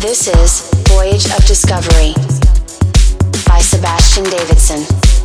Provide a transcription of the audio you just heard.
This is Voyage of Discovery by Sebastian Davidson.